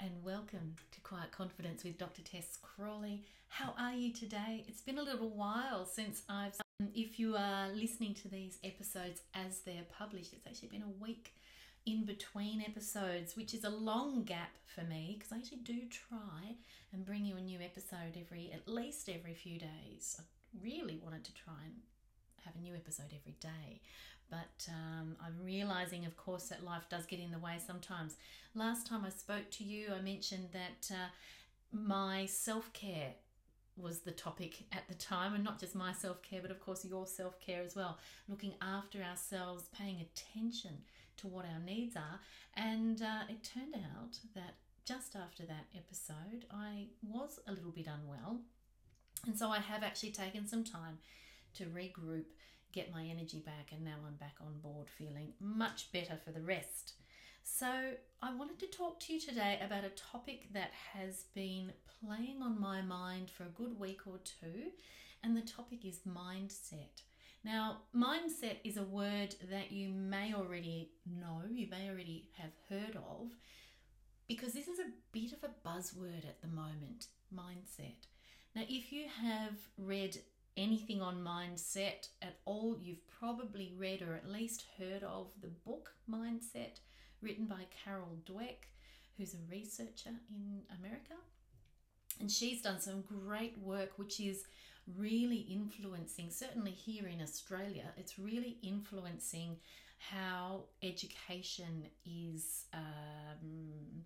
and welcome to Quiet Confidence with Dr. Tess Crawley. How are you today? It's been a little while since I've. Um, if you are listening to these episodes as they're published, it's actually been a week in between episodes, which is a long gap for me because I actually do try and bring you a new episode every, at least every few days. I really wanted to try and have a new episode every day. But um, I'm realizing, of course, that life does get in the way sometimes. Last time I spoke to you, I mentioned that uh, my self care was the topic at the time, and not just my self care, but of course your self care as well. Looking after ourselves, paying attention to what our needs are. And uh, it turned out that just after that episode, I was a little bit unwell. And so I have actually taken some time to regroup get my energy back, and now I'm back on board feeling much better for the rest. So, I wanted to talk to you today about a topic that has been playing on my mind for a good week or two, and the topic is mindset. Now, mindset is a word that you may already know, you may already have heard of, because this is a bit of a buzzword at the moment mindset. Now, if you have read anything on mindset at all, you've probably read or at least heard of the book Mindset, written by Carol Dweck, who's a researcher in America. And she's done some great work, which is really influencing, certainly here in Australia, it's really influencing how education is. Um,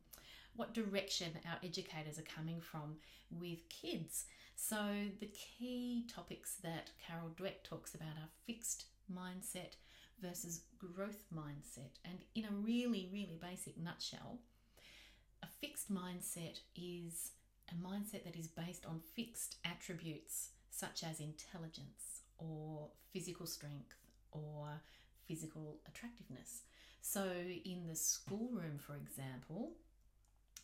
what direction our educators are coming from with kids. So, the key topics that Carol Dweck talks about are fixed mindset versus growth mindset. And in a really, really basic nutshell, a fixed mindset is a mindset that is based on fixed attributes such as intelligence or physical strength or physical attractiveness. So, in the schoolroom, for example,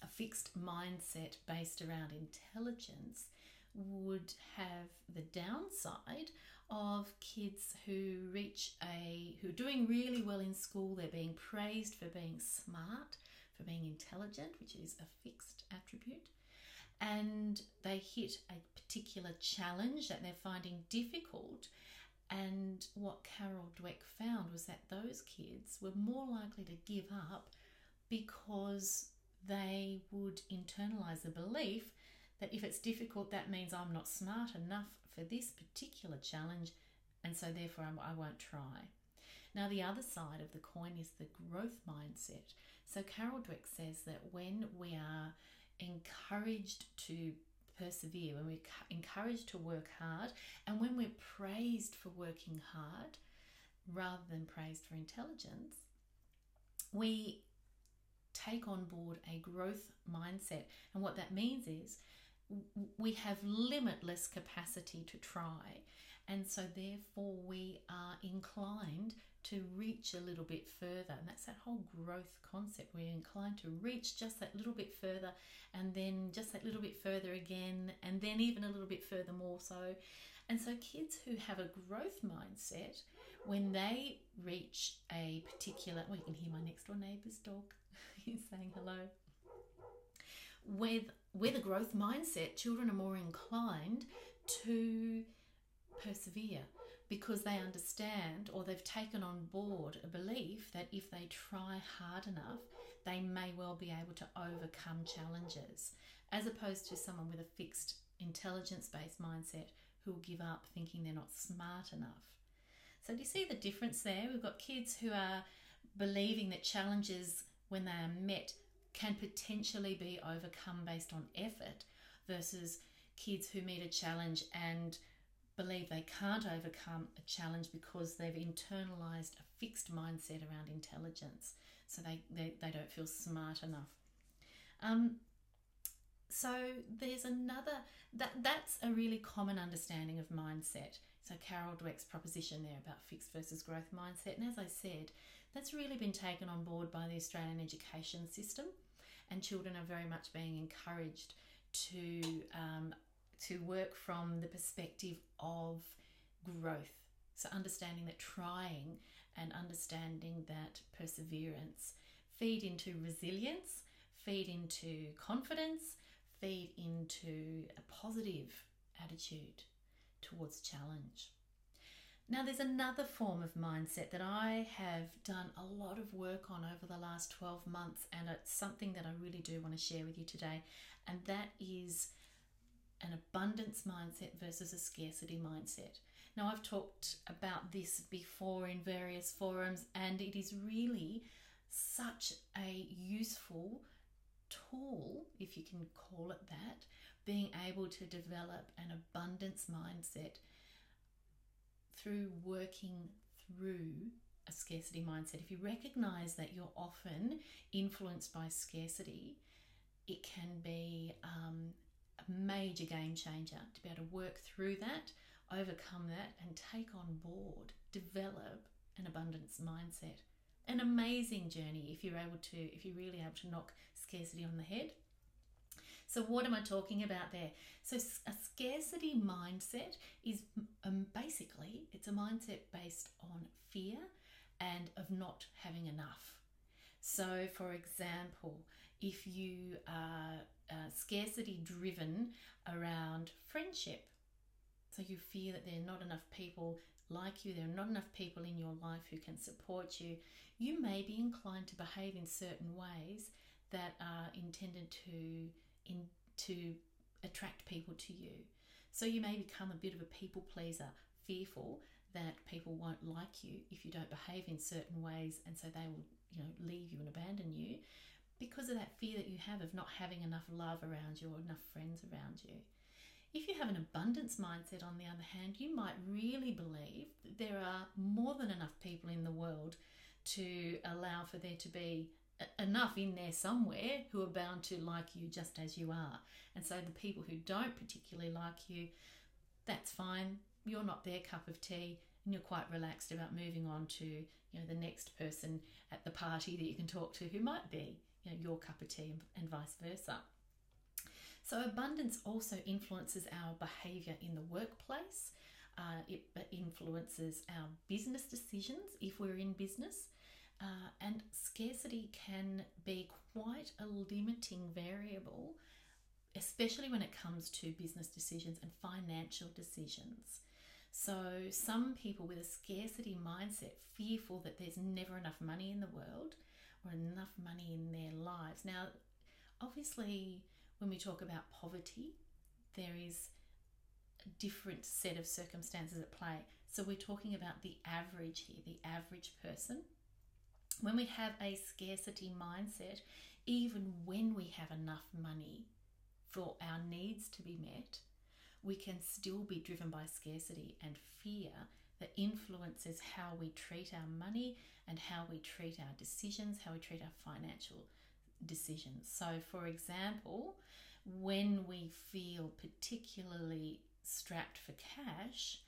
a fixed mindset based around intelligence would have the downside of kids who reach a who are doing really well in school they're being praised for being smart for being intelligent which is a fixed attribute and they hit a particular challenge that they're finding difficult. And what Carol Dweck found was that those kids were more likely to give up because they would internalize the belief that if it's difficult, that means I'm not smart enough for this particular challenge, and so therefore I won't try. Now, the other side of the coin is the growth mindset. So, Carol Dweck says that when we are encouraged to persevere, when we're encouraged to work hard, and when we're praised for working hard rather than praised for intelligence, we take on board a growth mindset. And what that means is we have limitless capacity to try. And so, therefore, we are inclined to reach a little bit further. And that's that whole growth concept. We're inclined to reach just that little bit further, and then just that little bit further again, and then even a little bit further more so. And so, kids who have a growth mindset, when they reach a particular, well, you can hear my next door neighbour's dog He's saying hello. With with a growth mindset, children are more inclined to persevere because they understand or they've taken on board a belief that if they try hard enough, they may well be able to overcome challenges, as opposed to someone with a fixed intelligence based mindset who will give up thinking they're not smart enough. So, do you see the difference there? We've got kids who are believing that challenges when they are met can potentially be overcome based on effort versus kids who meet a challenge and believe they can't overcome a challenge because they've internalized a fixed mindset around intelligence. So they, they, they don't feel smart enough. Um, so there's another that that's a really common understanding of mindset. So carol dweck's proposition there about fixed versus growth mindset. And as i said that's really been taken on board by the Australian education system, and children are very much being encouraged to um, to work from the perspective of growth. So understanding that trying and understanding that perseverance feed into resilience, feed into confidence, feed into a positive attitude towards challenge. Now, there's another form of mindset that I have done a lot of work on over the last 12 months, and it's something that I really do want to share with you today, and that is an abundance mindset versus a scarcity mindset. Now, I've talked about this before in various forums, and it is really such a useful tool, if you can call it that, being able to develop an abundance mindset through working through a scarcity mindset. If you recognize that you're often influenced by scarcity, it can be um, a major game changer to be able to work through that, overcome that, and take on board, develop an abundance mindset. An amazing journey if you're able to, if you're really able to knock scarcity on the head. So, what am I talking about there? So, a scarcity mindset is um, basically it's a mindset based on fear and of not having enough. So, for example, if you are uh, scarcity driven around friendship, so you fear that there are not enough people like you, there are not enough people in your life who can support you, you may be inclined to behave in certain ways that are intended to in to attract people to you. So you may become a bit of a people pleaser, fearful that people won't like you if you don't behave in certain ways and so they will, you know, leave you and abandon you because of that fear that you have of not having enough love around you or enough friends around you. If you have an abundance mindset, on the other hand, you might really believe that there are more than enough people in the world to allow for there to be enough in there somewhere who are bound to like you just as you are. And so the people who don't particularly like you, that's fine. You're not their cup of tea and you're quite relaxed about moving on to, you know, the next person at the party that you can talk to who might be, you know, your cup of tea and, and vice versa. So abundance also influences our behavior in the workplace. Uh, it influences our business decisions if we're in business. Uh, and scarcity can be quite a limiting variable, especially when it comes to business decisions and financial decisions. So, some people with a scarcity mindset, fearful that there's never enough money in the world or enough money in their lives. Now, obviously, when we talk about poverty, there is a different set of circumstances at play. So, we're talking about the average here, the average person when we have a scarcity mindset, even when we have enough money for our needs to be met, we can still be driven by scarcity and fear that influences how we treat our money and how we treat our decisions, how we treat our financial decisions. So, for example, when we feel particularly strapped for cash,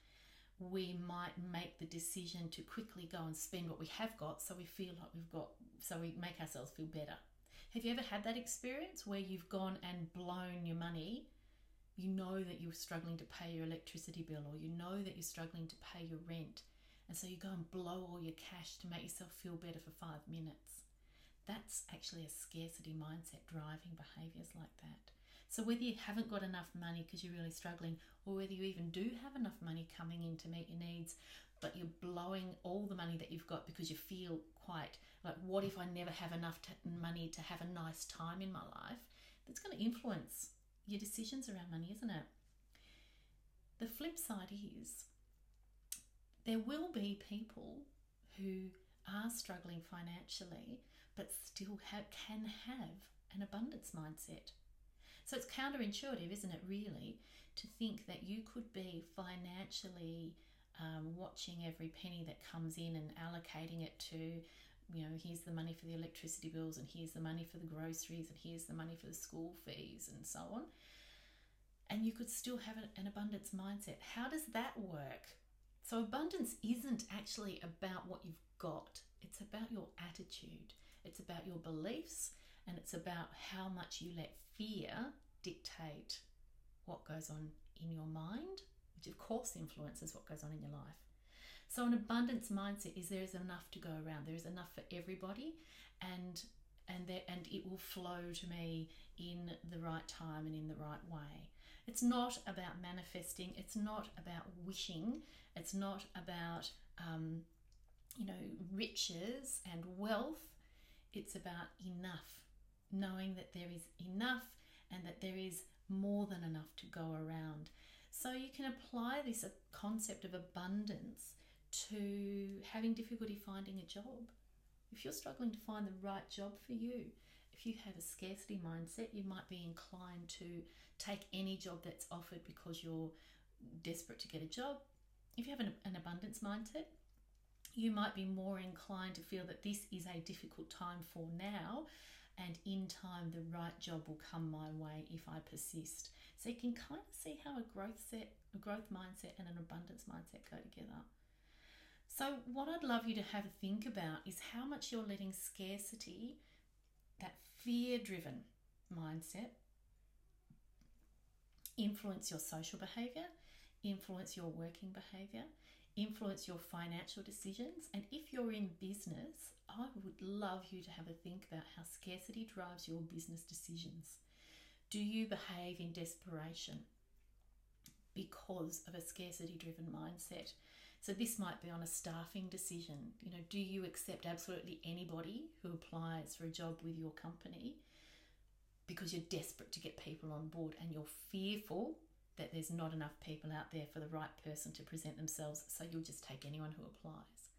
we might make the decision to quickly go and spend what we have got so we feel like we've got, so we make ourselves feel better. Have you ever had that experience where you've gone and blown your money? You know that you're struggling to pay your electricity bill, or you know that you're struggling to pay your rent, and so you go and blow all your cash to make yourself feel better for five minutes. That's actually a scarcity mindset driving behaviors like that. So, whether you haven't got enough money because you're really struggling, or whether you even do have enough money coming in to meet your needs, but you're blowing all the money that you've got because you feel quite like, what if I never have enough to, money to have a nice time in my life? That's going to influence your decisions around money, isn't it? The flip side is there will be people who are struggling financially but still have, can have an abundance mindset. So it's counterintuitive, isn't it, really, to think that you could be financially um, watching every penny that comes in and allocating it to, you know, here's the money for the electricity bills, and here's the money for the groceries, and here's the money for the school fees, and so on. And you could still have an abundance mindset. How does that work? So, abundance isn't actually about what you've got, it's about your attitude, it's about your beliefs, and it's about how much you let fear dictate what goes on in your mind, which of course influences what goes on in your life. So, an abundance mindset is there is enough to go around, there is enough for everybody, and and there, and it will flow to me in the right time and in the right way. It's not about manifesting. It's not about wishing. It's not about um, you know riches and wealth. It's about enough, knowing that there is enough and that there is more than enough to go around. So you can apply this concept of abundance to having difficulty finding a job. If you're struggling to find the right job for you, if you have a scarcity mindset, you might be inclined to take any job that's offered because you're desperate to get a job. If you have an, an abundance mindset, you might be more inclined to feel that this is a difficult time for now and in time the right job will come my way if I persist. So you can kind of see how a growth set, a growth mindset and an abundance mindset go together. So what I'd love you to have a think about is how much you're letting scarcity, that fear-driven mindset influence your social behavior, influence your working behavior, influence your financial decisions. And if you're in business, I would love you to have a think about how scarcity drives your business decisions. Do you behave in desperation because of a scarcity driven mindset? So this might be on a staffing decision. You know, do you accept absolutely anybody who applies for a job with your company because you're desperate to get people on board and you're fearful that there's not enough people out there for the right person to present themselves, so you'll just take anyone who applies.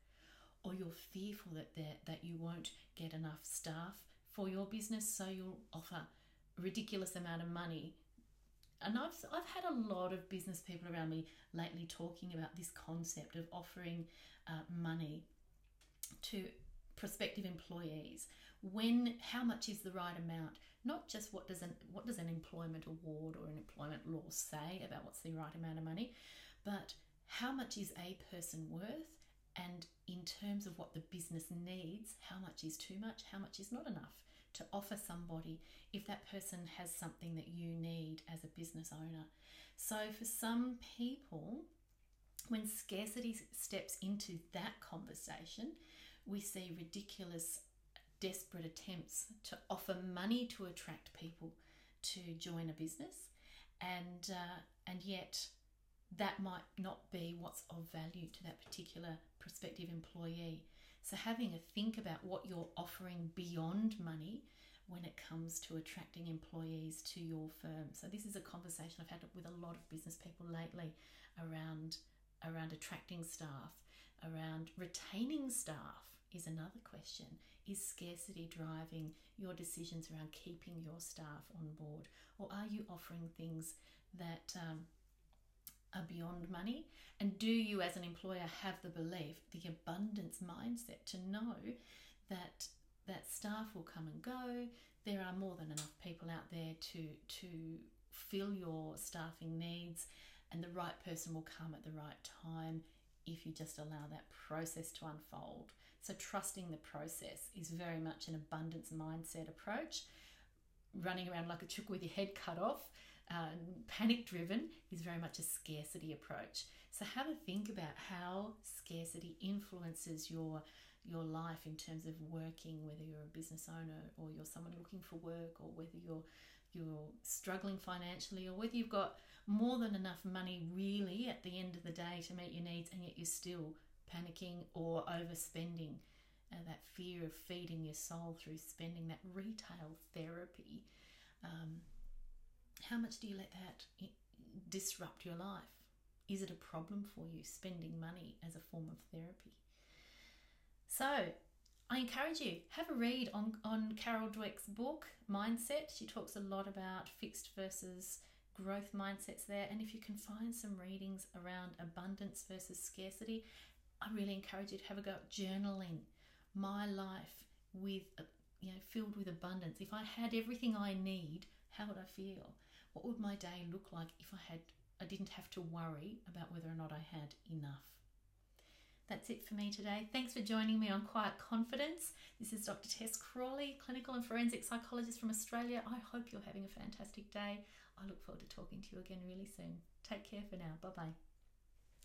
Or you're fearful that that you won't get enough staff for your business, so you'll offer ridiculous amount of money. And I've, I've had a lot of business people around me lately talking about this concept of offering uh, money to prospective employees when how much is the right amount not just what does an what does an employment award or an employment law say about what's the right amount of money, but how much is a person worth and in terms of what the business needs, how much is too much, how much is not enough to offer somebody if that person has something that you need as a business owner. So for some people, when scarcity steps into that conversation, we see ridiculous desperate attempts to offer money to attract people to join a business, and uh, and yet that might not be what's of value to that particular prospective employee. So having a think about what you're offering beyond money when it comes to attracting employees to your firm. So this is a conversation I've had with a lot of business people lately around around attracting staff, around retaining staff is another question. Is scarcity driving your decisions around keeping your staff on board? Or are you offering things that um, are beyond money? And do you, as an employer, have the belief, the abundance mindset to know that that staff will come and go? There are more than enough people out there to to fill your staffing needs, and the right person will come at the right time if you just allow that process to unfold. So, trusting the process is very much an abundance mindset approach. Running around like a chook with your head cut off, uh, panic driven, is very much a scarcity approach. So, have a think about how scarcity influences your your life in terms of working, whether you're a business owner or you're someone looking for work, or whether you're you're struggling financially, or whether you've got more than enough money really at the end of the day to meet your needs, and yet you're still panicking or overspending. Uh, that fear of feeding your soul through spending, that retail therapy. Um, how much do you let that disrupt your life? Is it a problem for you spending money as a form of therapy? So, I encourage you have a read on on Carol Dweck's book Mindset. She talks a lot about fixed versus growth mindsets there, and if you can find some readings around abundance versus scarcity, I really encourage you to have a go at journaling my life with, uh, you know, filled with abundance. If I had everything I need, how would I feel? What would my day look like if I had, I didn't have to worry about whether or not I had enough? That's it for me today. Thanks for joining me on Quiet Confidence. This is Dr. Tess Crawley, clinical and forensic psychologist from Australia. I hope you're having a fantastic day. I look forward to talking to you again really soon. Take care for now. Bye bye.